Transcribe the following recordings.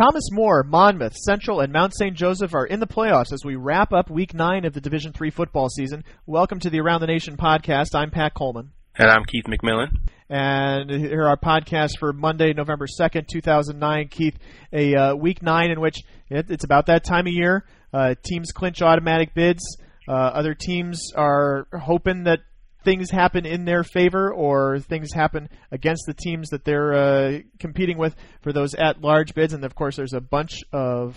Thomas More, Monmouth, Central, and Mount St. Joseph are in the playoffs as we wrap up Week Nine of the Division Three football season. Welcome to the Around the Nation podcast. I'm Pat Coleman. And I'm Keith McMillan. And here are our podcast for Monday, November 2nd, 2009. Keith, a uh, week nine in which it, it's about that time of year. Uh, teams clinch automatic bids. Uh, other teams are hoping that things happen in their favor or things happen against the teams that they're uh, competing with for those at large bids. And of course, there's a bunch of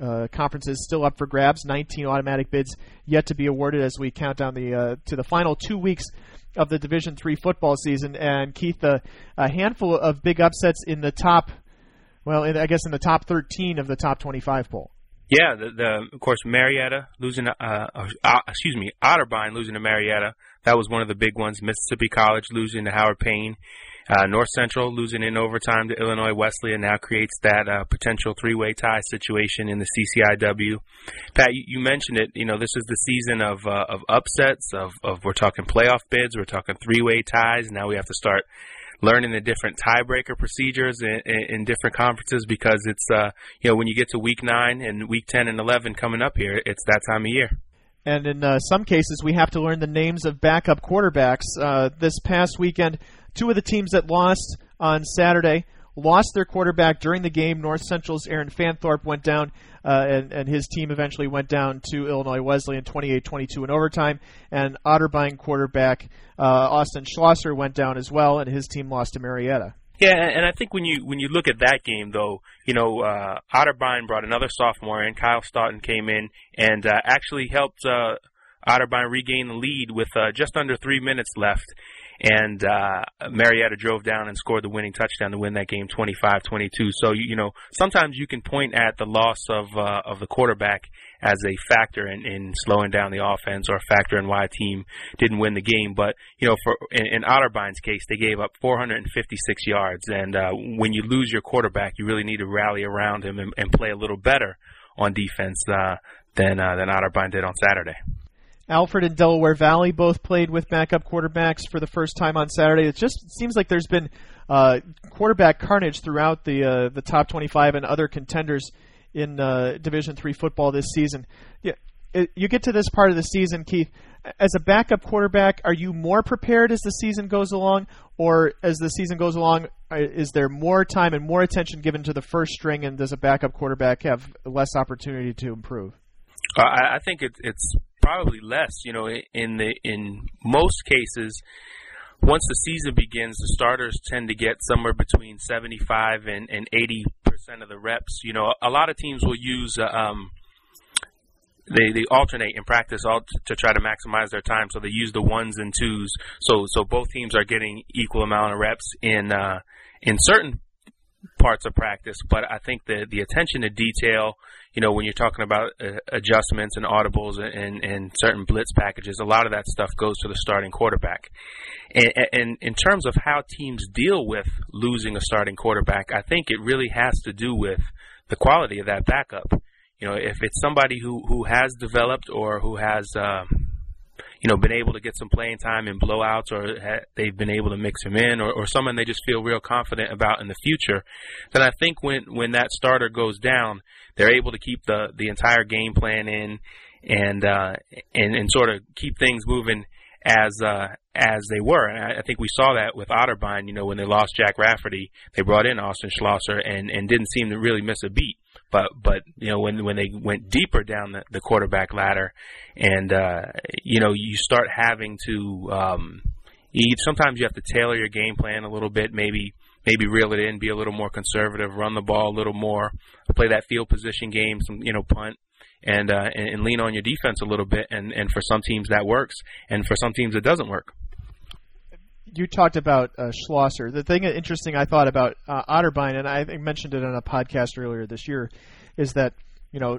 uh, conferences still up for grabs. 19 automatic bids yet to be awarded as we count down the uh, to the final two weeks of the Division Three football season. And Keith, uh, a handful of big upsets in the top. Well, I guess in the top 13 of the top 25 poll. Yeah, the, the of course Marietta losing, uh, uh, excuse me, Otterbein losing to Marietta. That was one of the big ones. Mississippi College losing to Howard Payne. Uh, North Central losing in overtime to Illinois Wesleyan now creates that uh, potential three-way tie situation in the CCIW. Pat, you, you, mentioned it. You know, this is the season of uh, of upsets. Of, of we're talking playoff bids. We're talking three-way ties. Now we have to start learning the different tiebreaker procedures in, in, in different conferences because it's uh, you know when you get to week nine and week ten and eleven coming up here, it's that time of year. And in uh, some cases, we have to learn the names of backup quarterbacks. Uh, this past weekend, Two of the teams that lost on Saturday lost their quarterback during the game. North Central's Aaron Fanthorpe went down, uh, and, and, his team eventually went down to Illinois Wesleyan 28-22 in overtime. And Otterbein quarterback uh, Austin Schlosser went down as well, and his team lost to Marietta. Yeah, and I think when you when you look at that game, though, you know, uh, Otterbein brought another sophomore in. Kyle Staunton came in and uh, actually helped uh, Otterbein regain the lead with uh, just under three minutes left and uh, Marietta drove down and scored the winning touchdown to win that game 25-22. So you, you know sometimes you can point at the loss of uh, of the quarterback as a factor in, in slowing down the offense or a factor in why a team didn't win the game. But you know, for in, in Otterbein's case, they gave up 456 yards, and uh, when you lose your quarterback, you really need to rally around him and, and play a little better on defense uh, than uh, than Otterbein did on Saturday. Alfred and Delaware Valley both played with backup quarterbacks for the first time on Saturday. It just seems like there's been uh, quarterback carnage throughout the uh, the top 25 and other contenders in uh, Division Three football this season. Yeah, you get to this part of the season, Keith. As a backup quarterback, are you more prepared as the season goes along, or as the season goes along, uh, is there more time and more attention given to the first string, and does a backup quarterback have less opportunity to improve? Uh, I, think it, it's probably less. You know, in the in most cases, once the season begins, the starters tend to get somewhere between 75 and, and 80 percent of the reps. You know, a lot of teams will use. Uh, um, they, they alternate in practice all to, to try to maximize their time. So they use the ones and twos. So so both teams are getting equal amount of reps in uh, in certain parts of practice, but I think the the attention to detail, you know, when you're talking about uh, adjustments and audibles and, and certain blitz packages, a lot of that stuff goes to the starting quarterback. And, and in terms of how teams deal with losing a starting quarterback, I think it really has to do with the quality of that backup. You know, if it's somebody who who has developed or who has uh, you know, been able to get some playing time in blowouts or ha- they've been able to mix him in or, or someone they just feel real confident about in the future, then I think when, when that starter goes down, they're able to keep the, the entire game plan in and, uh, and, and sort of keep things moving as, uh, as they were. And I, I think we saw that with Otterbein, you know, when they lost Jack Rafferty, they brought in Austin Schlosser and, and didn't seem to really miss a beat. But but you know when when they went deeper down the, the quarterback ladder, and uh, you know you start having to um, you, sometimes you have to tailor your game plan a little bit, maybe maybe reel it in, be a little more conservative, run the ball a little more, play that field position game, some you know punt, and uh, and, and lean on your defense a little bit. And and for some teams that works, and for some teams it doesn't work you talked about uh, Schlosser. The thing interesting I thought about uh, Otterbein, and I mentioned it on a podcast earlier this year, is that you know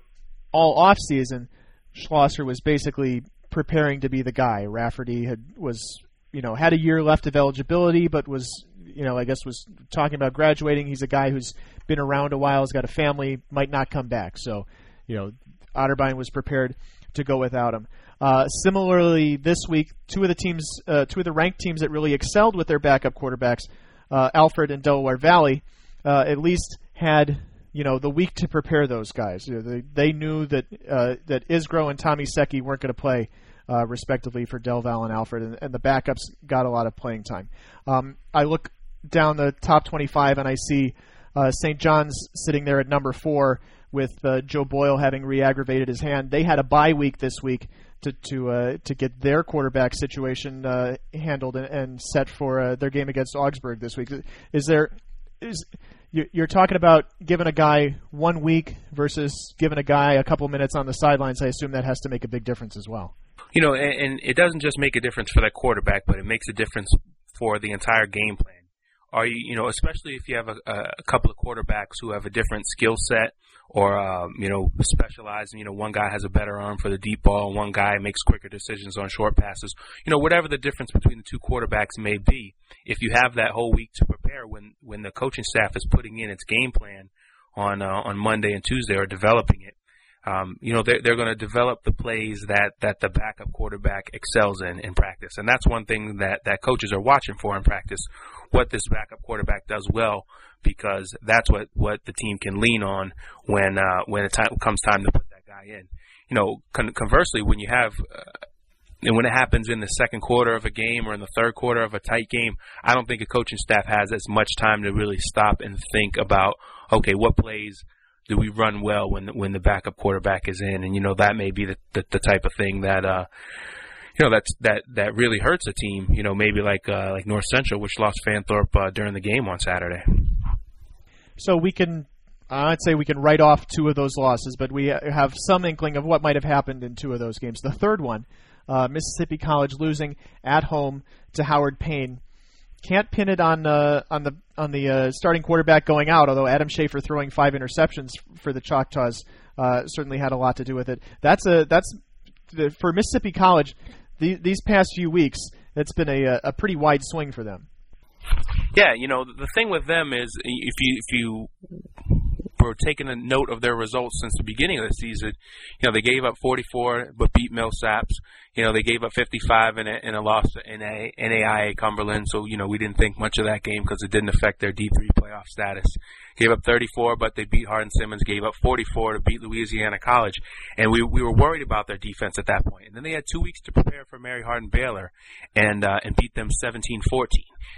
all off season Schlosser was basically preparing to be the guy. Rafferty had was you know had a year left of eligibility, but was you know I guess was talking about graduating. He's a guy who's been around a while, has got a family, might not come back. So you know Otterbein was prepared to go without him. Uh, similarly, this week, two of the teams, uh, two of the ranked teams that really excelled with their backup quarterbacks, uh, Alfred and Delaware Valley, uh, at least had you know the week to prepare those guys. You know, they, they knew that uh, that Isgro and Tommy Secchi weren't going to play. Uh, respectively for Del Val and Alfred, and, and, the backups got a lot of playing time. Um, I look down the top 25 and I see uh, St. John's sitting there at number four with uh, Joe Boyle having re-aggravated his hand. They had a bye week this week to to uh, to get their quarterback situation uh, handled and, and, set for uh, their game against Augsburg this week. Is there is you're talking about giving a guy one week versus giving a guy a couple minutes on the sidelines? I assume that has to make a big difference as well. You know, and, and it doesn't just make a difference for that quarterback, but it makes a difference for the entire game plan are you, you know, especially if you have a, a couple of quarterbacks who have a different skill set or, um, you know, specialize. You know, one guy has a better arm for the deep ball, and one guy makes quicker decisions on short passes. You know, whatever the difference between the two quarterbacks may be, if you have that whole week to prepare when when the coaching staff is putting in its game plan on uh, on Monday and Tuesday or developing it, um, you know, they're, they're going to develop the plays that, that the backup quarterback excels in in practice. And that's one thing that, that coaches are watching for in practice, what this backup quarterback does well, because that's what, what the team can lean on when, uh, when it time, comes time to put that guy in. You know, con- conversely, when you have, uh, and when it happens in the second quarter of a game or in the third quarter of a tight game, I don't think a coaching staff has as much time to really stop and think about, okay, what plays – do we run well when when the backup quarterback is in? And you know that may be the the, the type of thing that uh, you know that's that that really hurts a team. You know maybe like uh, like North Central, which lost Fanthorpe uh, during the game on Saturday. So we can. I'd say we can write off two of those losses, but we have some inkling of what might have happened in two of those games. The third one, uh, Mississippi College losing at home to Howard Payne can't pin it on uh, on the on the uh, starting quarterback going out. Although Adam Schaefer throwing five interceptions for the Choctaws uh, certainly had a lot to do with it. That's a that's the, for Mississippi College. The, these past few weeks, it's been a, a pretty wide swing for them. Yeah, you know the thing with them is if you if you were taking a note of their results since the beginning of the season, you know they gave up 44 but beat Millsaps. You know they gave up 55 in a, in a loss in a NAIA Cumberland. So you know we didn't think much of that game because it didn't affect their D3 playoff status. Gave up 34, but they beat Hardin Simmons. Gave up 44 to beat Louisiana College, and we we were worried about their defense at that point. And then they had two weeks to prepare for Mary Hardin Baylor, and uh, and beat them 17-14.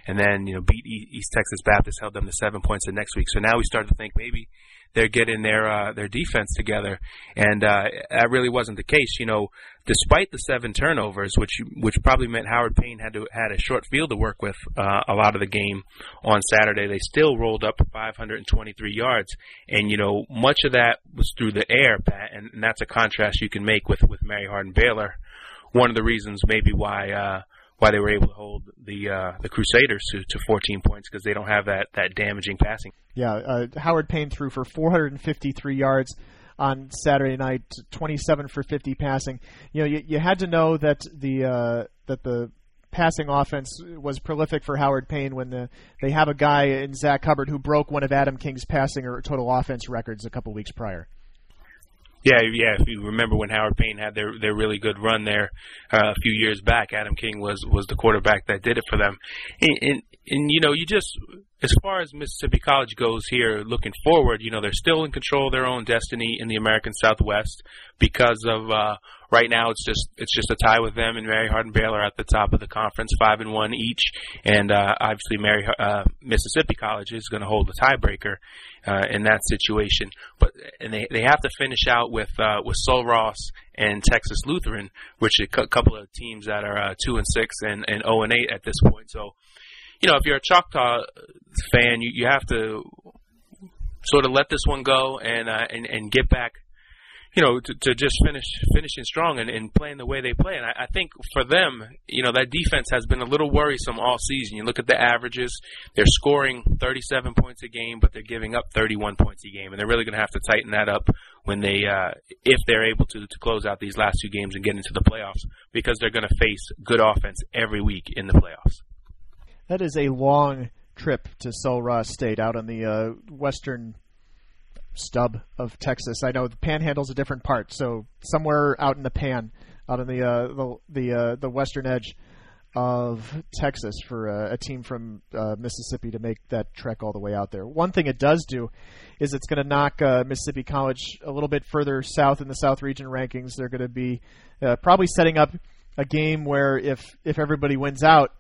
And then you know beat East Texas Baptist, held them to seven points the next week. So now we started to think maybe they're getting their uh, their defense together, and uh, that really wasn't the case. You know, despite the seven turnovers, which which probably meant Howard Payne had to had a short field to work with uh, a lot of the game on Saturday, they still rolled up 523 yards, and you know much of that was through the air, Pat, and, and that's a contrast you can make with with Mary Hardin Baylor. One of the reasons maybe why uh, why they were able to hold the uh, the Crusaders to, to 14 points because they don't have that that damaging passing. Yeah, uh, Howard Payne threw for 453 yards on Saturday night, 27 for 50 passing. You know, you, you had to know that the uh, that the passing offense was prolific for Howard Payne when the, they have a guy in Zach Hubbard who broke one of Adam King's passing or total offense records a couple weeks prior. Yeah, yeah. If you remember when Howard Payne had their their really good run there uh, a few years back, Adam King was was the quarterback that did it for them. And, and and you know, you just as far as Mississippi College goes here, looking forward, you know, they're still in control of their own destiny in the American Southwest because of uh, right now it's just it's just a tie with them and Mary Hardin Baylor at the top of the conference, five and one each, and uh, obviously Mary uh, Mississippi College is going to hold the tiebreaker uh, in that situation. But and they they have to finish out with uh, with Sul Ross and Texas Lutheran, which are a couple of teams that are uh, two and six and and zero oh and eight at this point. So you know, if you're a Choctaw fan, you, you have to sort of let this one go and uh, and and get back, you know, to, to just finish finishing strong and, and playing the way they play. And I, I think for them, you know, that defense has been a little worrisome all season. You look at the averages; they're scoring 37 points a game, but they're giving up 31 points a game, and they're really going to have to tighten that up when they, uh, if they're able to, to close out these last two games and get into the playoffs, because they're going to face good offense every week in the playoffs. That is a long trip to Sul Ross State out on the uh, western stub of Texas. I know the Panhandle's a different part, so somewhere out in the Pan, out on the uh, the the, uh, the western edge of Texas for a, a team from uh, Mississippi to make that trek all the way out there. One thing it does do is it's going to knock uh, Mississippi College a little bit further south in the South Region rankings. They're going to be uh, probably setting up a game where if if everybody wins out,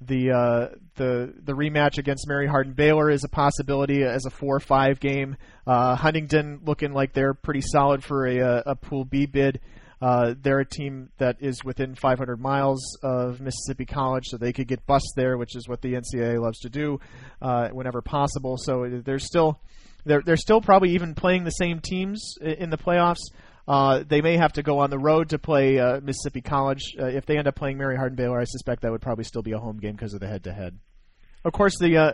the uh, the the rematch against Mary Hardin Baylor is a possibility as a four or five game. Uh, Huntingdon looking like they're pretty solid for a, a, a Pool B bid. Uh, they're a team that is within 500 miles of Mississippi College, so they could get bused there, which is what the NCAA loves to do uh, whenever possible. So they're still they're they're still probably even playing the same teams in the playoffs. Uh, they may have to go on the road to play uh, Mississippi College. Uh, if they end up playing Mary Hardin Baylor, I suspect that would probably still be a home game because of the head-to-head. Of course, the uh,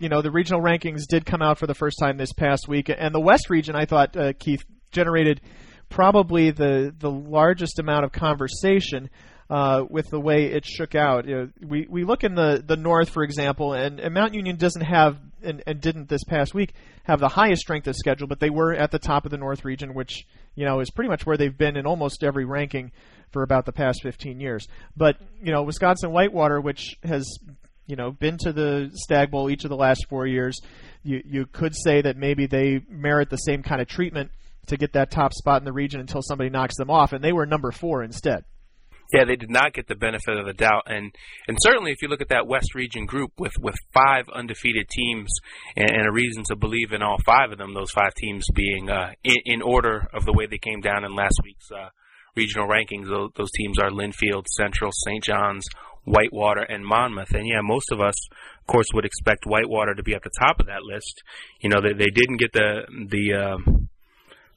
you know the regional rankings did come out for the first time this past week, and the West region I thought uh, Keith generated probably the the largest amount of conversation. Uh, with the way it shook out, you know, we we look in the, the north, for example, and, and Mount Union doesn't have and, and didn't this past week have the highest strength of schedule, but they were at the top of the north region, which you know is pretty much where they've been in almost every ranking for about the past 15 years. But you know, Wisconsin Whitewater, which has you know been to the Stag Bowl each of the last four years, you you could say that maybe they merit the same kind of treatment to get that top spot in the region until somebody knocks them off, and they were number four instead. Yeah, they did not get the benefit of the doubt, and and certainly if you look at that West Region group with with five undefeated teams and, and a reason to believe in all five of them, those five teams being uh, in, in order of the way they came down in last week's uh, regional rankings. Those, those teams are Linfield, Central, St. John's, Whitewater, and Monmouth. And yeah, most of us, of course, would expect Whitewater to be at the top of that list. You know, they, they didn't get the the uh,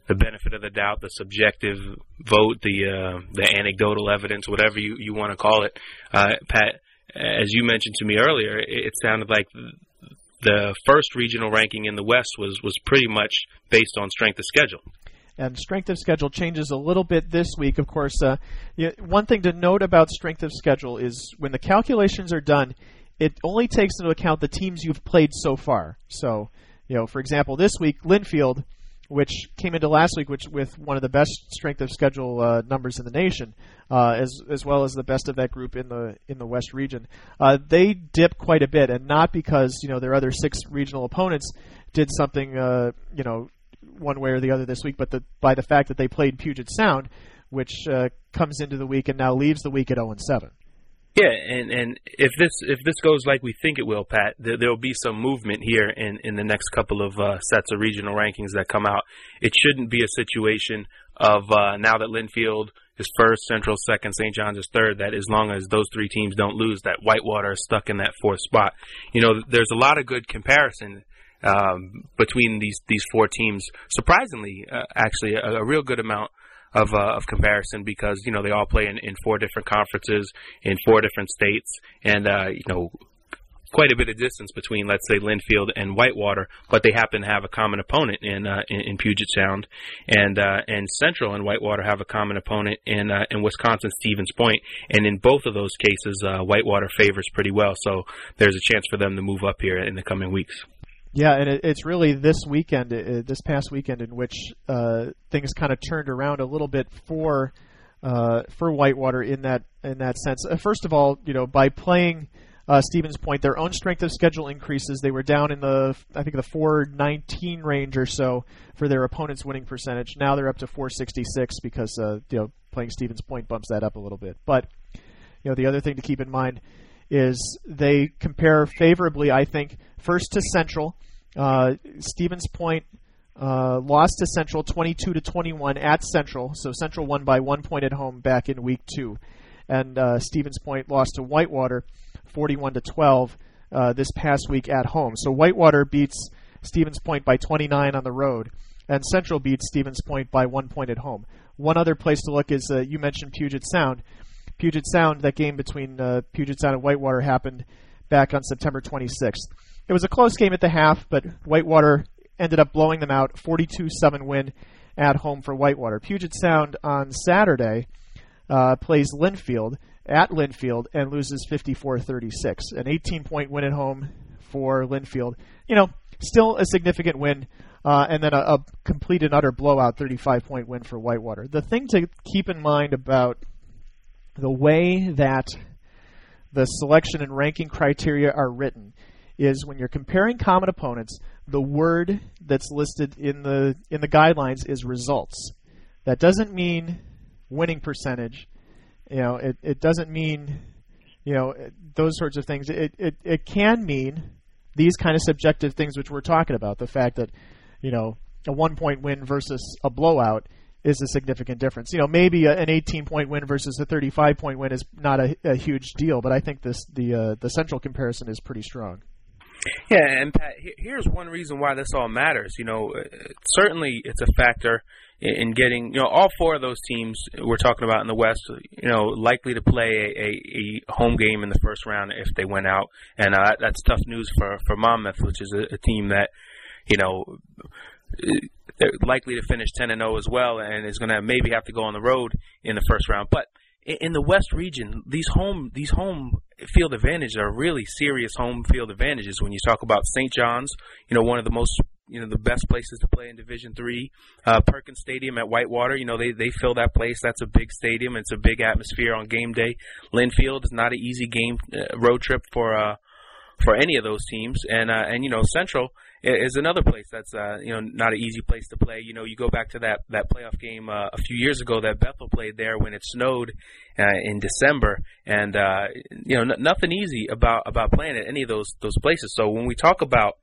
the benefit of the doubt, the subjective vote, the uh, the anecdotal evidence, whatever you, you want to call it. Uh, Pat, as you mentioned to me earlier, it, it sounded like the first regional ranking in the West was was pretty much based on strength of schedule. And strength of schedule changes a little bit this week. Of course, uh, you one thing to note about strength of schedule is when the calculations are done, it only takes into account the teams you've played so far. So, you know, for example, this week Linfield which came into last week which with one of the best strength of schedule uh, numbers in the nation, uh, as as well as the best of that group in the in the West region. Uh, they dip quite a bit, and not because you know their other six regional opponents did something uh, you know one way or the other this week, but the, by the fact that they played Puget Sound, which uh, comes into the week and now leaves the week at 0 and 7. Yeah, and and if this if this goes like we think it will, Pat, there, will be some movement here in in the next couple of uh, sets of regional rankings that come out. It shouldn't be a situation of uh, now that Linfield is first, Central second, St. John's is third. That as long as those three teams don't lose, that Whitewater is stuck in that fourth spot. You know, there's a lot of good comparison um, between these these four teams. Surprisingly, uh, actually, a, a real good amount of uh, of comparison because you know they all play in, in four different conferences in four different states, and uh, you know quite a bit of distance between, let's say, Linfield and Whitewater, but they happen to have a common opponent in uh, in, in, Puget Sound, and uh, and Central and Whitewater have a common opponent in uh, in Wisconsin, Stevens Point, and in both of those cases, uh, Whitewater favors pretty well. So there's a chance for them to move up here in the coming weeks. Yeah, and it, it's really this weekend, uh, this past weekend, in which uh, things kind of turned around a little bit for uh, for Whitewater in that in that sense. Uh, first of all, you know, by playing uh, Stevens Point, their own strength of schedule increases. They were down in the I think the 419 range or so for their opponent's winning percentage. Now they're up to 466 because uh, you know playing Stevens Point bumps that up a little bit. But you know the other thing to keep in mind is they compare favorably, I think, first to Central. Uh, Stevens Point uh, lost to Central 22 to 21 at Central, so Central won by one point at home back in week two, and uh, Stevens Point lost to Whitewater 41 to 12 uh, this past week at home. So Whitewater beats Stevens Point by 29 on the road, and Central beats Stevens Point by one point at home. One other place to look is uh, you mentioned Puget Sound. Puget Sound, that game between uh, Puget Sound and Whitewater happened back on September 26th. It was a close game at the half, but Whitewater ended up blowing them out 42 7 win at home for Whitewater. Puget Sound on Saturday uh, plays Linfield at Linfield and loses 54 36. An 18 point win at home for Linfield. You know, still a significant win. Uh, and then a, a complete and utter blowout 35 point win for Whitewater. The thing to keep in mind about the way that the selection and ranking criteria are written is when you're comparing common opponents, the word that's listed in the in the guidelines is results. That doesn't mean winning percentage. You know, it, it doesn't mean you know those sorts of things. It, it it can mean these kind of subjective things which we're talking about. The fact that you know a one point win versus a blowout is a significant difference. You know, maybe an 18 point win versus a 35 point win is not a, a huge deal, but I think this the uh, the central comparison is pretty strong. Yeah, and Pat, here's one reason why this all matters. You know, uh, certainly it's a factor in getting, you know, all four of those teams we're talking about in the West, you know, likely to play a, a home game in the first round if they went out, and uh, that's tough news for for Monmouth, which is a, a team that, you know, they're likely to finish 10 and 0 as well, and is going to maybe have to go on the road in the first round. But in the West region, these home these home field advantages are really serious home field advantages. When you talk about St. John's, you know, one of the most you know the best places to play in Division Three, uh, Perkins Stadium at Whitewater. You know they they fill that place. That's a big stadium. It's a big atmosphere on game day. Linfield is not an easy game uh, road trip for uh, for any of those teams. And uh, and you know Central is another place that's uh, you know not an easy place to play. You know you go back to that that playoff game uh, a few years ago that Bethel played there when it snowed uh, in December, and uh, you know n- nothing easy about about playing at any of those those places. So when we talk about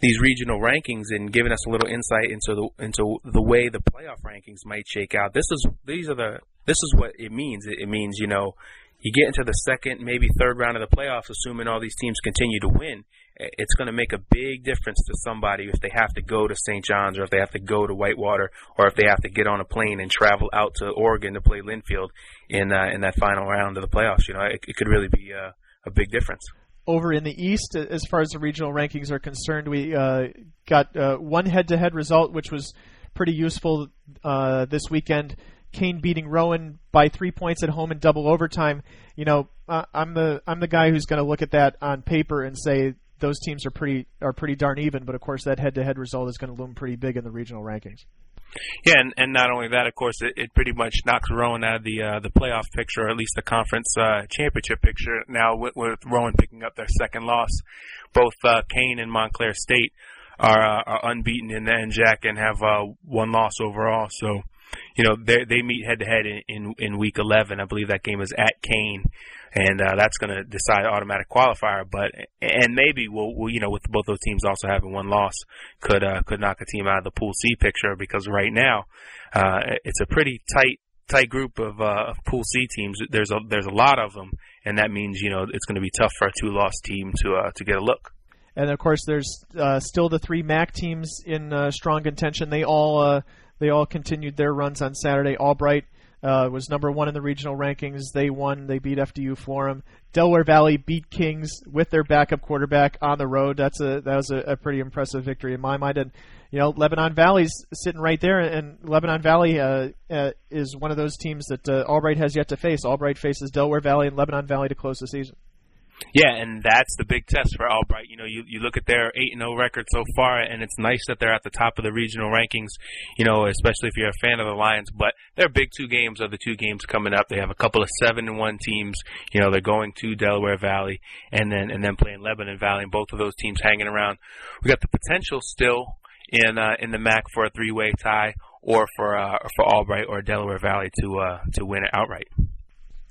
these regional rankings and giving us a little insight into the into the way the playoff rankings might shake out. This is these are the this is what it means. It, it means you know you get into the second, maybe third round of the playoffs, assuming all these teams continue to win, it's going to make a big difference to somebody if they have to go to St. John's or if they have to go to Whitewater or if they have to get on a plane and travel out to Oregon to play Linfield in uh, in that final round of the playoffs. You know, it, it could really be uh, a big difference. Over in the East, as far as the regional rankings are concerned, we uh, got uh, one head-to-head result, which was pretty useful uh, this weekend. Kean beating Rowan by three points at home in double overtime. You know, I'm the I'm the guy who's going to look at that on paper and say those teams are pretty are pretty darn even. But of course, that head-to-head result is going to loom pretty big in the regional rankings. Yeah, and, and not only that, of course, it, it pretty much knocks Rowan out of the uh, the playoff picture, or at least the conference uh, championship picture. Now with, with Rowan picking up their second loss, both uh, Kean and Montclair State are, uh, are unbeaten in the NJAC and have uh, one loss overall. So you know they they meet head to head in in week 11. I believe that game is at Kean, and uh, that's going to decide automatic qualifier. But and maybe we'll, we'll, you know with both those teams also having one loss could uh, could knock a team out of the Pool C picture because right now uh, it's a pretty tight tight group of, uh, of Pool C teams. There's a there's a lot of them, and that means you know it's going to be tough for a two loss team to uh, to get a look. And of course, there's uh, still the three MAC teams in strong contention. They all they all continued their runs on Saturday. Albright uh, was number one in the regional rankings. They won. They beat FDU Florham. Delaware Valley beat Kings with their backup quarterback on the road. That's a that was a, a pretty impressive victory in my mind. And you know, Lebanon Valley's sitting right there, and Lebanon Valley uh, uh, is one of those teams that uh, Albright has yet to face. Albright faces Delaware Valley and Lebanon Valley to close the season. Yeah, and that's the big test for Albright. You know, you, you look at their 8 and 0 record so far, and it's nice that they're at the top of the regional rankings, you know, especially if you're a fan of the Lions. But their big two games are the two games coming up. They have a couple of 7 and 1 teams. You know, they're going to Delaware Valley and then and then playing Lebanon Valley, and both of those teams hanging around. We got the potential still in uh, in the MAC for a three way tie or for uh, for Albright or Delaware Valley to uh, to win it outright.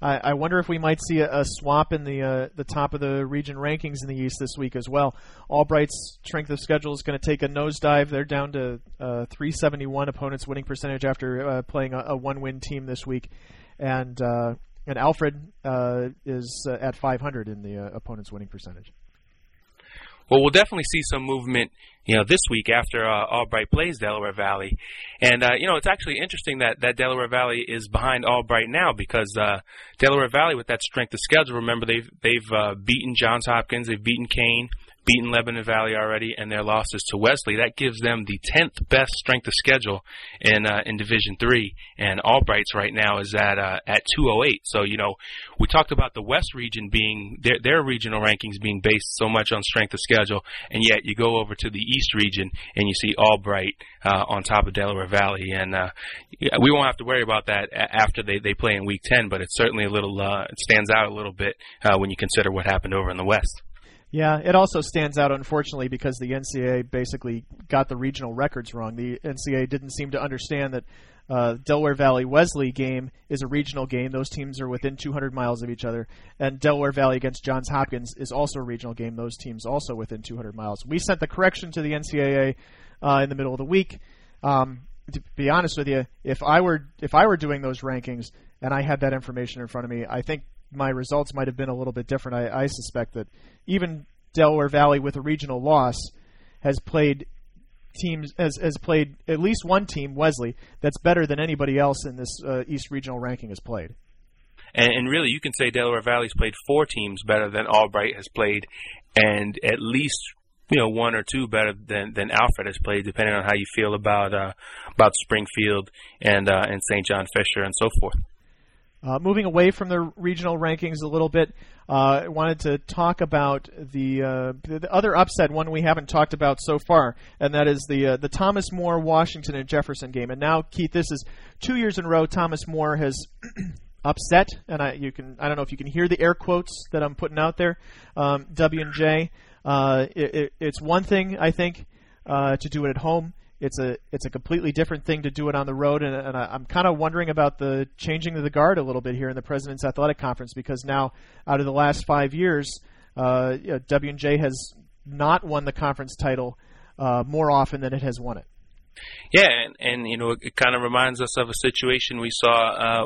I, I wonder if we might see a, a swap in the uh, the top of the region rankings in the East this week as well. Albright's strength of schedule is going to take a nosedive. They're down to uh, 371 opponents winning percentage after uh, playing a, a one-win team this week, and uh, and Alfred uh, is uh, at 500 in the opponent's winning percentage. Well, we'll definitely see some movement, you know, this week after uh, Albright plays Delaware Valley, and uh, you know, it's actually interesting that that Delaware Valley is behind Albright now because uh, Delaware Valley, with that strength of schedule, remember they've they've uh, beaten Johns Hopkins, they've beaten Kean, beaten Lebanon Valley already, and their losses to Wesley. That gives them the 10th best strength of schedule in uh, in Division Three, and Albright's right now is at uh, at 208. So you know, we talked about the West region being their their regional rankings being based so much on strength of schedule, and yet you go over to the East region and you see Albright uh, on top of Delaware Valley, and uh, we won't have to worry about that after they they play in Week 10. But it's certainly a little uh, it stands out a little bit uh, when you consider what happened over in the West. Yeah, it also stands out, unfortunately, because the NCAA basically got the regional records wrong. The NCAA didn't seem to understand that uh, Delaware Valley Wesley game is a regional game. Those teams are within 200 miles of each other. And Delaware Valley against Johns Hopkins is also a regional game. Those teams also within 200 miles. We sent the correction to the NCAA uh, in the middle of the week. Um, to be honest with you, if I were if I were doing those rankings and I had that information in front of me, I think my results might have been a little bit different. I, I suspect that even Delaware Valley with a regional loss has played teams has, has played at least one team Wesley that's better than anybody else in this uh, East Regional ranking has played. And, and, really, you can say Delaware Valley's played four teams better than Albright has played, and at least you know one or two better than than Alfred has played, depending on how you feel about uh, about Springfield and uh, and St. John Fisher and so forth. Uh, moving away from the regional rankings a little bit, uh, I wanted to talk about the, uh, the other upset, one we haven't talked about so far, and that is the uh, the Thomas More Washington and Jefferson game. And now, Keith, this is two years in a row. Thomas More has upset, and I you can I don't know if you can hear the air quotes that I'm putting out there. Um, W and J. Uh, it, it, it's one thing I think uh, to do it at home it's a it's a completely different thing to do it on the road, and, and I, am kind of wondering about the changing of the guard a little bit here in the President's Athletic Conference because now out of the last five years, uh, you know, W&J has not won the conference title uh, more often than it has won it. Yeah, and, and you know it kind of reminds us of a situation we saw uh,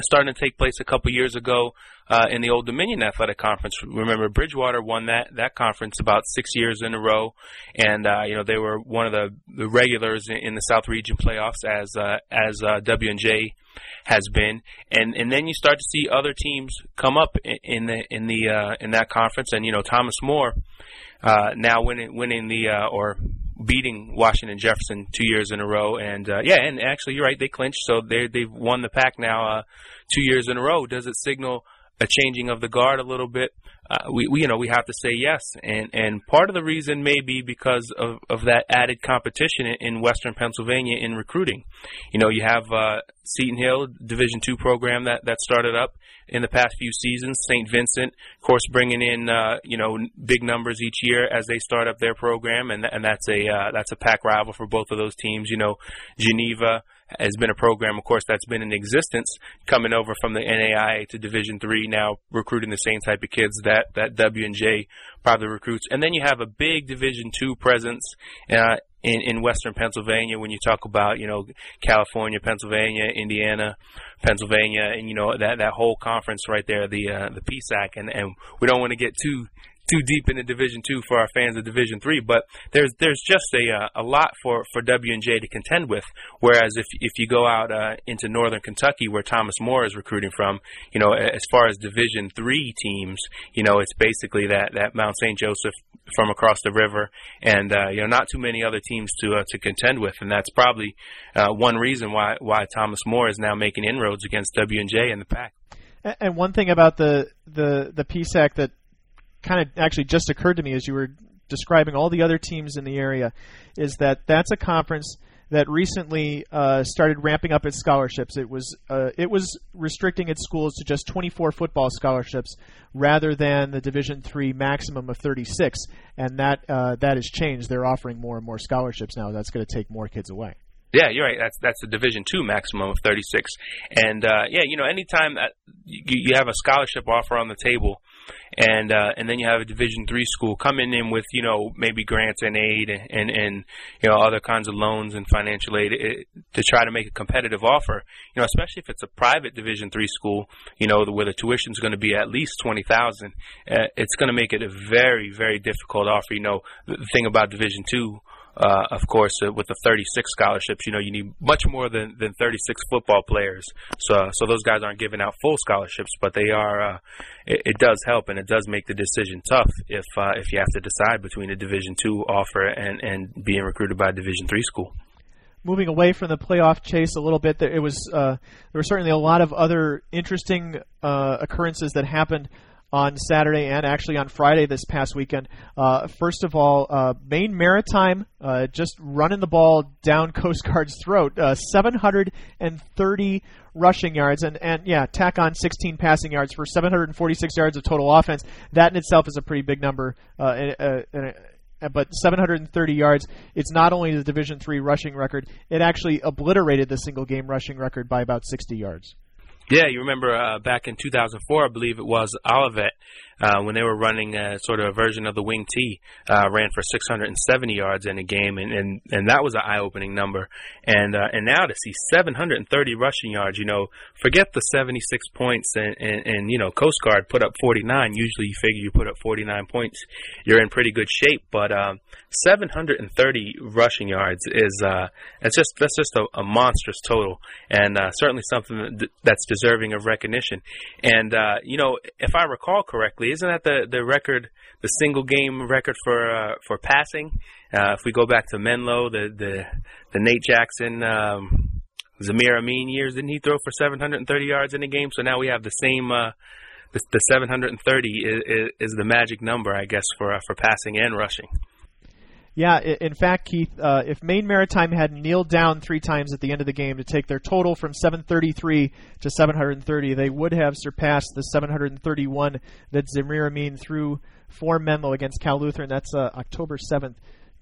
starting to take place a couple years ago uh, in the Old Dominion Athletic Conference. Remember, Bridgewater won that that conference about six years in a row, and uh, you know they were one of the, the regulars in, in the South Region playoffs as uh, as uh, W and J has been, and and then you start to see other teams come up in, in the in the uh, in that conference, and you know Thomas More uh, now winning winning the uh, or beating Washington Jefferson two years in a row, and uh, yeah, and actually you're right, they clinched, so they they've won the PAC now uh, two years in a row. Does it signal a changing of the guard a little bit? Uh, we, we, you know we have to say yes, and and part of the reason may be because of of that added competition in, Western Pennsylvania in recruiting. You know, you have uh, Seton Hill Division two program that that started up in the past few seasons. St. Vincent, of course, bringing in uh, you know big numbers each year as they start up their program, and and that's a uh, that's a PAC rival for both of those teams. You know, Geneva has been a program, of course, that's been in existence, coming over from the NAIA to Division Three, now recruiting the same type of kids that that W and J probably recruits. And then you have a big Division Two presence uh, in in Western Pennsylvania. When you talk about you know California, Pennsylvania, Indiana, Pennsylvania, and you know that that whole conference right there, the uh, the PSAC, and and we don't want to get too too deep into Division Two for our fans of Division Three, but there's there's just a uh, a lot for for W and J to contend with. Whereas if if you go out uh, into Northern Kentucky, where Thomas More is recruiting from, you know, as far as Division Three teams, you know, it's basically that that Mount St. Joseph from across the river, and uh, you know, not too many other teams to uh, to contend with, and that's probably uh, one reason why why Thomas More is now making inroads against W and J in the PAC. And one thing about the the the PSAC that kind of actually just occurred to me as you were describing all the other teams in the area is that that's a conference that recently uh, started ramping up its scholarships. It was uh, it was restricting its schools to just 24 football scholarships rather than the Division three maximum of 36, and that uh, that has changed. They're offering more and more scholarships now. That's going to take more kids away. Yeah, you're right. That's that's the Division two maximum of 36, and uh, yeah, you know, anytime that you, you have a scholarship offer on the table and uh, and then you have a Division three school coming in with you know maybe grants and aid and and you know other kinds of loans and financial aid it, eh, to try to make a competitive offer. You know, especially if it's a private Division three school, you know, where the tuition is going to be at least twenty thousand, uh, it's going to make it a very very difficult offer. You know, the thing about Division two uh, of course, uh, with the 36 scholarships, you know, you need much more than, than 36 football players. So, so those guys aren't giving out full scholarships, but they are. Uh, it, it does help, and it does make the decision tough if uh, if you have to decide between a Division two offer and and being recruited by a Division three school moving away from the playoff chase a little bit, it was uh, there were certainly a lot of other interesting uh, occurrences that happened on Saturday and actually on Friday this past weekend. Uh, first of all, uh, Maine Maritime uh, just running the ball down Coast Guard's throat. Uh, 730 rushing yards and, and yeah, tack on 16 passing yards for 746 yards of total offense. That in itself is a pretty big number. Uh, and, and, but 730 yards. It's not only the Division three rushing record; it actually obliterated the single game rushing record by about 60 yards. Yeah, you remember uh, back in 2004, I believe it was Olivet uh, when they were running a, sort of a version of the wing T, uh, ran for 670 yards in a game, and and, and that was an eye-opening number. And uh, and now to see 730 rushing yards, you know, forget the 76 points, and, and, and you know, Coast Guard put up 49. Usually, you figure you put up 49 points, you're in pretty good shape. But um, 730 rushing yards is uh, it's just that's just a, a monstrous total, and uh, certainly something that's deserving of recognition. And uh, you know, if I recall correctly isn't that the the record, the single game record for uh, for passing? Uh, if we go back to Menlo, the the the Nate Jackson. Um, Zamir Amin years, didn't he throw for 730 yards in a game? So now we have the same, uh, the, the 730 is, is, is, the magic number, I guess, for uh, for passing and rushing. Yeah, in fact, Keith, uh, if Maine Maritime had kneeled down three times at the end of the game to take their total from 733 to 730, they would have surpassed the 731 that Zamir Amin threw for Menlo against Cal Lutheran. That's uh, October 7th,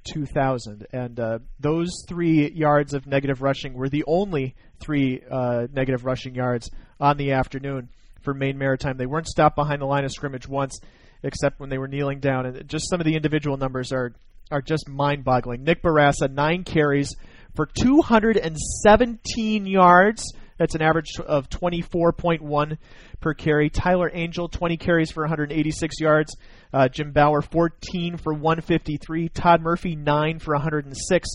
2000. And uh, those three yards of negative rushing were the only three uh, negative rushing yards on the afternoon for Maine Maritime. They weren't stopped behind the line of scrimmage once, except when they were kneeling down. And just some of the individual numbers are are just mind-boggling. Nick Barassa, nine carries for 217 yards. That's an average of 24.1 per carry. Tyler Angel, 20 carries for 186 yards. Uh, Jim Bauer, 14 for 153. Todd Murphy, 9 for 106.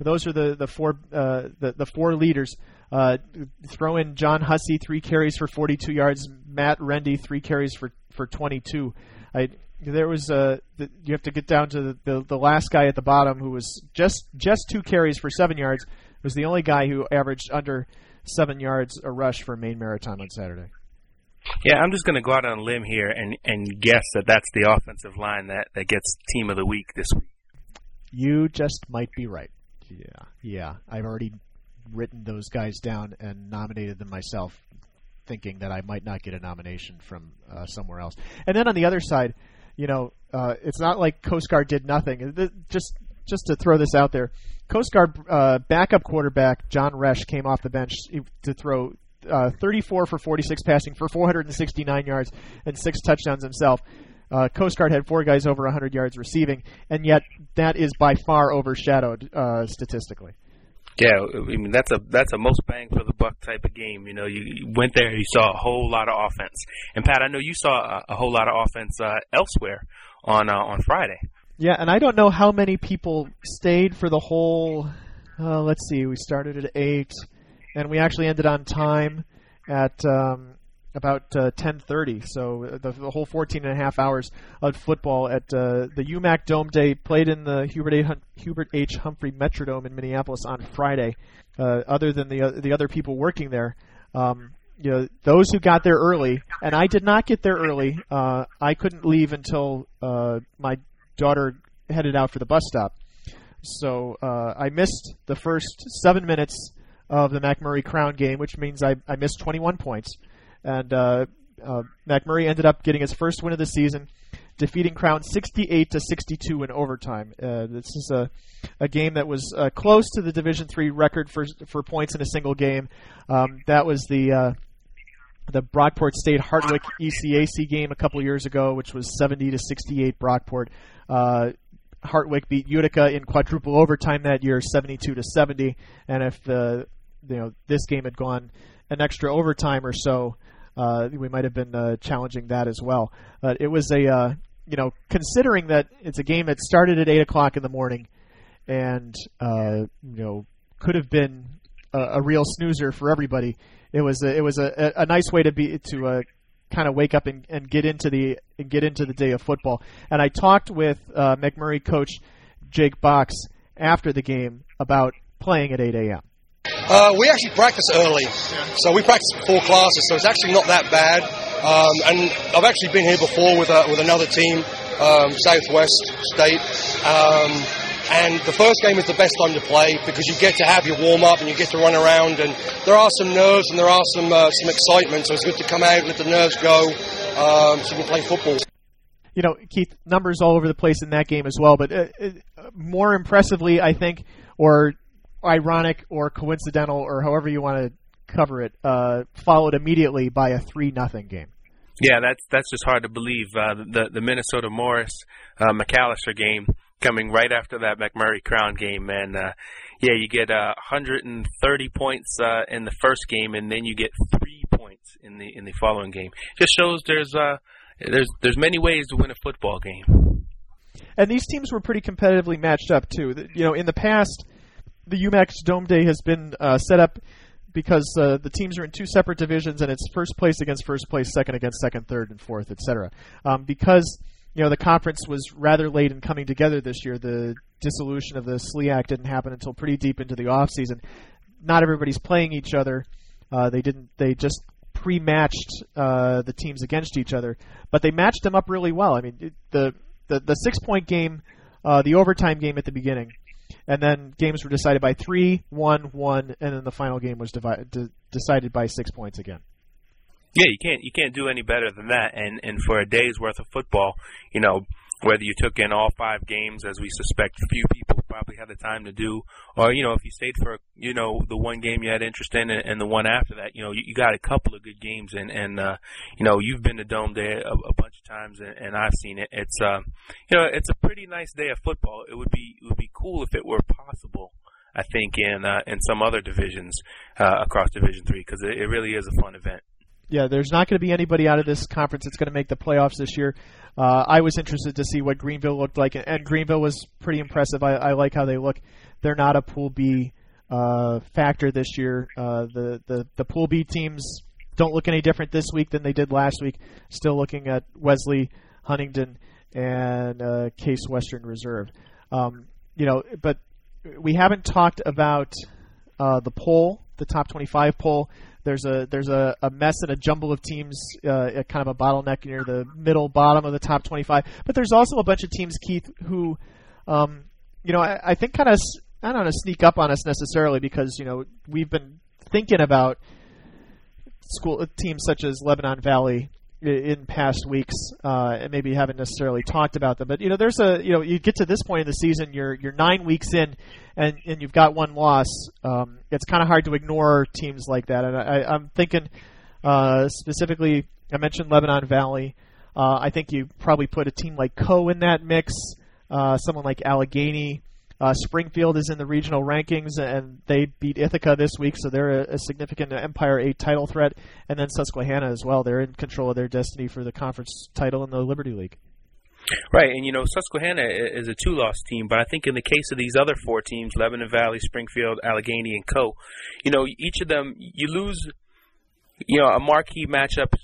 Those are the the four uh, the the four leaders. Uh, throw in John Hussey, three carries for 42 yards. Matt Rendy, three carries for for 22. I there was a the, you have to get down to the, the, the last guy at the bottom who was just just two carries for seven yards was the only guy who averaged under seven yards a rush for Maine Maritime on Saturday. Yeah, I'm just going to go out on a limb here and and guess that that's the offensive line that that gets team of the week this week. You just might be right. Yeah, yeah. I've already written those guys down and nominated them myself, thinking that I might not get a nomination from uh, somewhere else. And then on the other side you know, uh, it's not like Coast Guard did nothing. Just just to throw this out there, Coast Guard uh, backup quarterback John Resch came off the bench to throw uh, 34 for 46 passing for 469 yards and six touchdowns himself. Uh, Coast Guard had four guys over 100 yards receiving, and yet that is by far overshadowed uh, statistically. Yeah, I mean that's a that's a most bang for the buck type of game. You know, you, you went there, you saw a whole lot of offense. And Pat, I know you saw a, a whole lot of offense uh, elsewhere on uh, on Friday. Yeah, and I don't know how many people stayed for the whole. Uh, let's see, we started at eight, and we actually ended on time at um, about uh, 10:30. So uh, the, the, whole 14 and a half hours of football at uh, the UMAC Dome Day played in the Hubert A. Hubert H. Humphrey Metrodome in Minneapolis on Friday. Uh, other than the uh, the other people working there, um, you know, those who got there early, and I did not get there early. Uh, I couldn't leave until my daughter headed out for the bus stop. So I missed the first seven minutes of the MacMurray Crown game, which means I, I missed 21 points and uh, uh, MacMurray ended up getting his first win of the season, defeating Crown 68 to 62 in overtime. Uh, this is a, a game that was uh, close to the Division three record for for points in a single game. Um, that was the uh, the Brockport State Hartwick ECAC game a couple years ago, which was 70 to 68 Brockport. Uh, Hartwick beat Utica in quadruple overtime that year, 72 to 70. And if the you know this game had gone an extra overtime or so, uh, we might have been uh, challenging that as well. But it was a uh, you know considering that it's a game that started at eight o'clock in the morning, and uh, you know could have been a, a real snoozer for everybody. It was a, it was a, a nice way to be to uh, kind of wake up and, and get into the and get into the day of football. And I talked with uh, MacMurray coach Jake Box after the game about playing at 8 a.m. Uh, we actually practice early, so we practice before classes, so it's actually not that bad. Um, and I've actually been here before with uh, with another team, um, Southwest State. Um, and the first game is the best time to play because you get to have your warm up and you get to run around and there are some nerves and there are some uh, some excitement. So it's good to come out, and let the nerves go, um, so you can play football. You know, Keith, numbers all over the place in that game as well. But uh, uh, more impressively, I think, or ironic, or coincidental, or however you want to cover it, uh, followed immediately by a three nothing game. Yeah, that's that's just hard to believe. Uh, the the Minnesota Morris uh, Macalester game coming right after that MacMurray Crown game, and uh, yeah, you get uh, 130 points uh, in the first game, and then you get three points in the in the following game. Just shows there's uh there's there's many ways to win a football game. And these teams were pretty competitively matched up too. You know, in the past, the UMAC Dome Day has been uh, set up because uh, the teams are in two separate divisions, and it's first place against first place, second against second, third and fourth, etc. Um, because you know the conference was rather late in coming together this year. The dissolution of the SLIAC didn't happen until pretty deep into the off season. Not everybody's playing each other. Uh, they didn't. They just pre-matched uh, the teams against each other, but they matched them up really well. I mean, the the, the six point game, uh, the overtime game at the beginning, and then games were decided by three, one, one, and then the final game was divided, de- decided by six points again. Yeah, you can't you can't do any better than that. And and for a day's worth of football, you know, whether you took in all five games, as we suspect few people probably had the time to do, or you know, if you stayed for you know the one game you had interest in and, and the one after that, you know, you, you got a couple of good games, and and uh, you know, you've been to Dome Day a, a bunch of times, and, and I've seen it. It's uh, you know, it's a pretty nice day of football. It would be it would be cool if it were possible. I think in uh, in some other divisions uh, across Division Three because it, it really is a fun event yeah, there's not going to be anybody out of this conference that's going to make the playoffs this year. Uh, I was interested to see what Greenville looked like, and Greenville was pretty impressive. I, I like how they look. They're not a Pool B uh, factor this year. Uh, the, the the Pool B teams don't look any different this week than they did last week. Still looking at Wesley, Huntington, and uh, Case Western Reserve. Um, you know, but we haven't talked about uh, the poll, the top 25 poll. There's a there's a, a mess and a jumble of teams, uh, kind of a bottleneck near the middle bottom of the top 25. But there's also a bunch of teams, Keith, who, um, you know, I, I think kind of I don't want to sneak up on us necessarily because you know we've been thinking about school teams such as Lebanon Valley in past weeks, uh, and maybe haven't necessarily talked about them. But you know, there's a you know, you get to this point in the season, you're you're nine weeks in, and and you've got one loss. Um, it's kind of hard to ignore teams like that. And I, I'm thinking uh, specifically, I mentioned Lebanon Valley. Uh, I think you probably put a team like Coe in that mix. Uh, someone like Allegheny. Uh, Springfield is in the regional rankings, and they beat Ithaca this week, so they're a, a, significant Empire 8 title threat. And then Susquehanna as well. They're in control of their destiny for the conference title in the Liberty League. Right, and you know Susquehanna is a two-loss team, but I think in the case of these other four teams, Lebanon Valley, Springfield, Allegheny, and Coe, you know each of them you lose, you know, a marquee matchup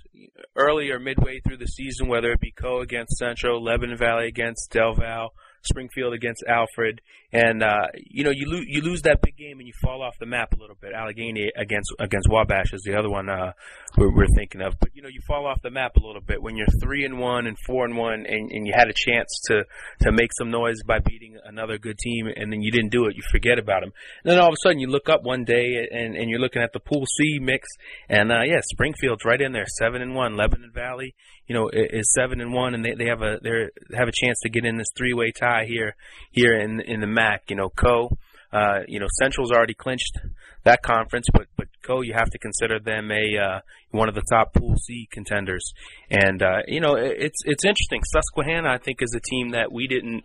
early or midway through the season, whether it be Coe against Central, Lebanon Valley against Del Val, Springfield against Alfred, and uh, you know you lose you lose that big game and you fall off the map a little bit. Allegheny against against Wabash is the other one uh, we're, we're thinking of, but you know you fall off the map a little bit when you're three and one and four and one, and, and you had a chance to to make some noise by beating another good team, and then you didn't do it. You forget about them, and then all of a sudden you look up one day and and you're looking at the Pool C mix, and uh, yeah, Springfield's right in there, seven and one. Lebanon Valley, you know, is seven and one, and they, they have a they have a chance to get in this three way tie here here in in the MAC. You know, Coe. uh, you know, Central's already clinched that conference, but but Coe. you have to consider them a uh, one of the top Pool C contenders, and uh, you know, it's it's interesting. Susquehanna, I think, is a team that we didn't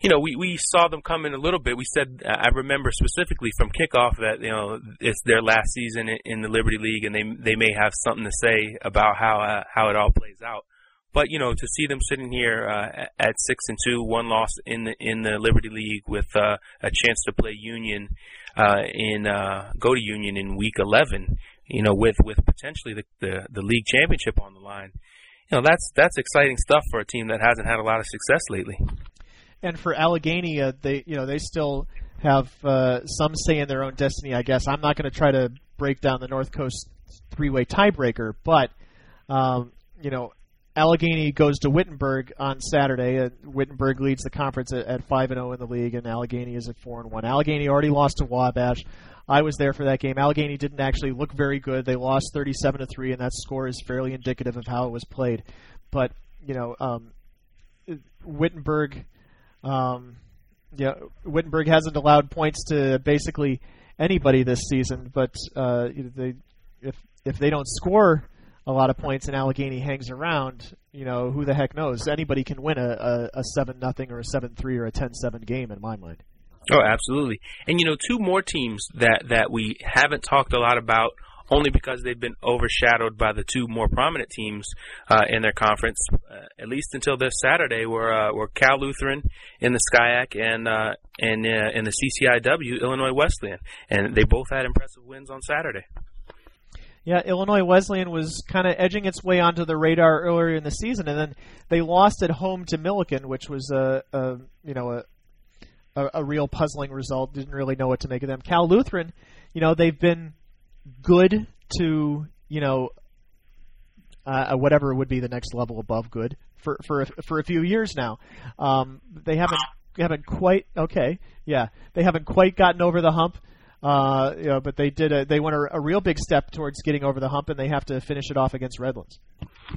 you know, we, we saw them come in a little bit. We said, I remember specifically from kickoff that, you know, it's their last season in, the Liberty League and they, they may have something to say about how, uh, how it all plays out. but you know, to see them sitting here uh, at six and two, one loss in the in the Liberty League with uh, a chance to play Union uh, in uh, go to Union in Week 11, you know, with with potentially the, the the league championship on the line, you know, that's that's exciting stuff for a team that hasn't had a lot of success lately. And for Allegheny, uh, they you know they still have uh, some say in their own destiny. I guess I'm not going to try to break down the North Coast three-way tiebreaker, but um, you know Allegheny goes to Wittenberg on Saturday. and Wittenberg leads the conference at, five and zero oh in the league, and Allegheny is at four and one. Allegheny already lost to Wabash. I was there for that game. Allegheny didn't actually look very good. They lost thirty-seven to three, and that score is fairly indicative of how it was played. But you know, um, Wittenberg, um, yeah, Wittenberg hasn't allowed points to basically anybody this season. But uh, they, if if they don't score a lot of points and Allegheny hangs around, you know, who the heck knows? Anybody can win a, a, a 7 nothing or a 7 3 or a 10 7 game in my mind. Oh, absolutely. And, you know, two more teams that, that we haven't talked a lot about only because they've been overshadowed by the two more prominent teams uh, in their conference, uh, at least until this Saturday, were uh, were Cal Lutheran in the SCIAC and uh, and uh, in the CCIW Illinois Wesleyan, and they both had impressive wins on Saturday. Yeah, Illinois Wesleyan was kind of edging its way onto the radar earlier in the season, and then they lost at home to Millikin, which was a, a you know a, a, a real puzzling result. Didn't really know what to make of them. Cal Lutheran, you know, they've been good to you know uh, whatever would be the next level above good for for for a few years now. Um, they haven't haven't quite okay, yeah, they haven't quite gotten over the hump. Uh, you know, but they did a, they went a, a, real big step towards getting over the hump, and they have to finish it off against Redlands.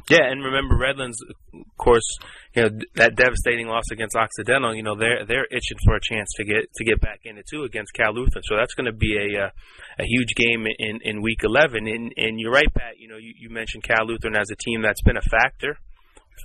Yeah, and remember Redlands, of course, you know that devastating loss against Occidental. You know they're they're itching for a chance to get to get back in it too against Cal Lutheran. So that's going to be a uh, a huge game in in week 11. And and you're right, Pat. You know you, you mentioned Cal Lutheran as a team that's been a factor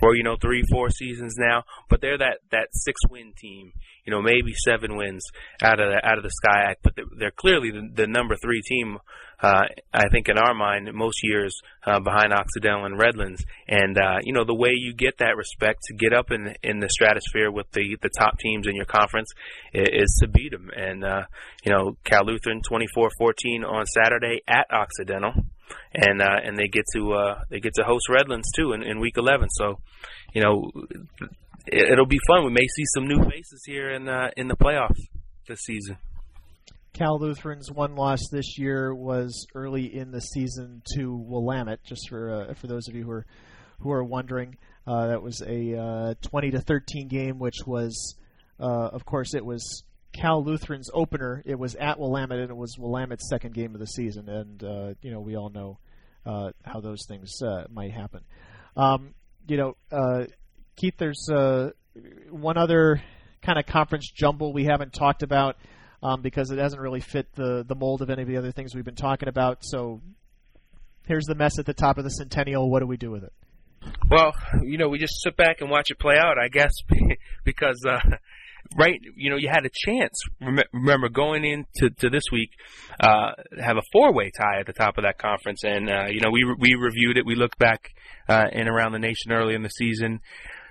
for you know three four seasons now but they're that that six win team you know maybe seven wins out of the out of the SCIAC but they're, they're clearly the, the, number three team uh, I think in our mind most years uh, behind Occidental and Redlands and uh, you know the way you get that respect to get up in in the stratosphere with the the top teams in your conference is, is to beat them and uh, you know Cal Lutheran 24-14 on Saturday at Occidental and uh, and they get to uh, they get to host Redlands too in, in week 11. So, you know, it, will be fun. We may see some new faces here in uh, in the playoffs this season. Cal Lutheran's one loss this year was early in the season to Willamette. Just for uh, for those of you who are who are wondering, uh, that was a uh, 20 to 13 game, which was, uh, of course, it was Cal Lutheran's opener. It was at Willamette, and it was Willamette's second game of the season. And uh, you know, we all know how those things might happen. Um, you know, Keith, there's one other kind of conference jumble we haven't talked about um, because it hasn't really fit the the mold of any of the other things we've been talking about. So here's the mess at the top of the Centennial. What do we do with it? Well, you know, we just sit back and watch it play out, I guess, because uh, right, you know, you had a chance. Remember going into to this week, uh, have a four way tie at the top of that conference, and uh, you know we we reviewed it. We looked back uh, in around the nation early in the season.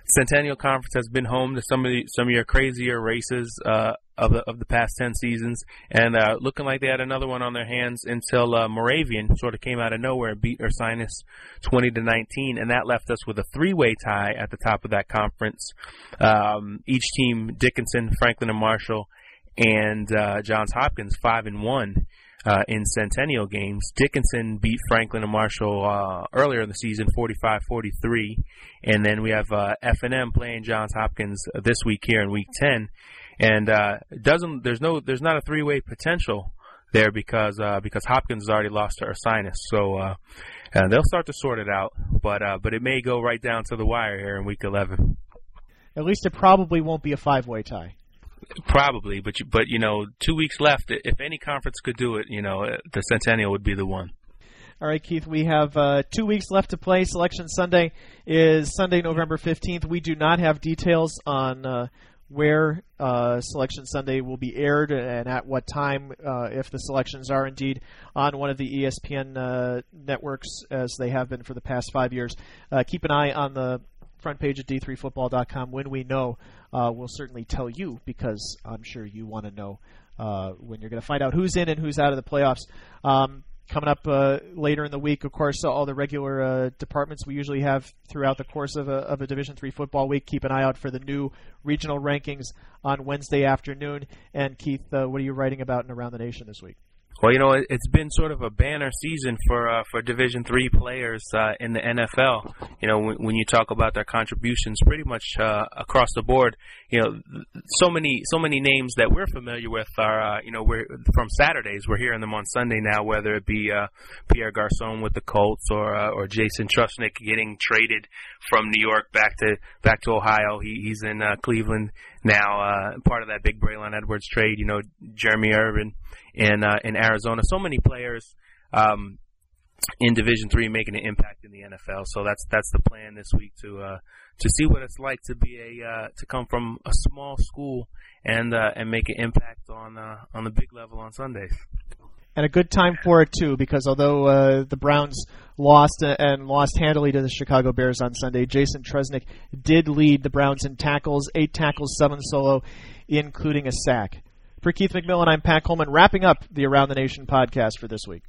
Centennial Conference has been home to some of the, some of your crazier races uh, of the of the past ten seasons, and uh, looking like they had another one on their hands until uh, Moravian sort of came out of nowhere beat Ursinus twenty to nineteen, and that left us with a three way tie at the top of that conference. Um, each team, Dickinson, Franklin, and Marshall, and uh, Johns Hopkins, five and one uh, in Centennial games. Dickinson beat Franklin and Marshall uh, earlier in the season, 45-43, and then we have uh, F&M playing Johns Hopkins this week here in Week 10, and uh, doesn't there's no there's not a three-way potential there because uh, because Hopkins has already lost to Ursinus, so uh, they'll start to sort it out, but uh, but it may go right down to the wire here in Week 11. At least it probably won't be a five-way tie. Probably, but you, but you know, two weeks left. If any conference could do it, you know, uh, the Centennial would be the one. All right, Keith, we have uh, two weeks left to play. Selection Sunday is Sunday, November 15th. We do not have details on uh, where uh, Selection Sunday will be aired and at what time, uh, if the selections are indeed on one of the ESPN uh, networks, as they have been for the past five years. keep an eye on the front page at d3football.com. When we know, uh, we'll certainly tell you because I'm sure you want to know uh, when you're going to find out who's in and who's out of the playoffs. Um, coming up uh, later in the week, of course, all the regular uh, departments we usually have throughout the course of a, of a Division three football week. Keep an eye out for the new regional rankings on Wednesday afternoon. And Keith, uh, what are you writing about in Around the Nation this week? Well, you know, it's been sort of a banner season for uh, for Division three players uh, in the NFL. You know, when, when, you talk about their contributions, pretty much uh, across the board. You know, so many so many names that we're familiar with are uh, you know we're from Saturdays. We're hearing them on Sunday now, whether it be uh, Pierre Garcon with the Colts or uh, or Jason Trusnick getting traded from New York back to back to Ohio. He, he's in Cleveland now, uh, part of that big Braylon Edwards trade. You know, Jeremy Irvin in uh, in Arizona. So many players um, in Division Three making an impact in the NFL. So that's that's the plan this week to uh, to see what it's like to be a uh, to come from a small school and uh, and make an impact on uh, on the big level on Sundays. And a good time for it too, because although uh, the Browns lost uh, and lost handily to the Chicago Bears on Sunday, Jason Trusnick did lead the Browns in tackles, eight tackles, seven solo, including a sack. For Keith McMillan, I'm Pat Coleman, wrapping up the Around the Nation podcast for this week.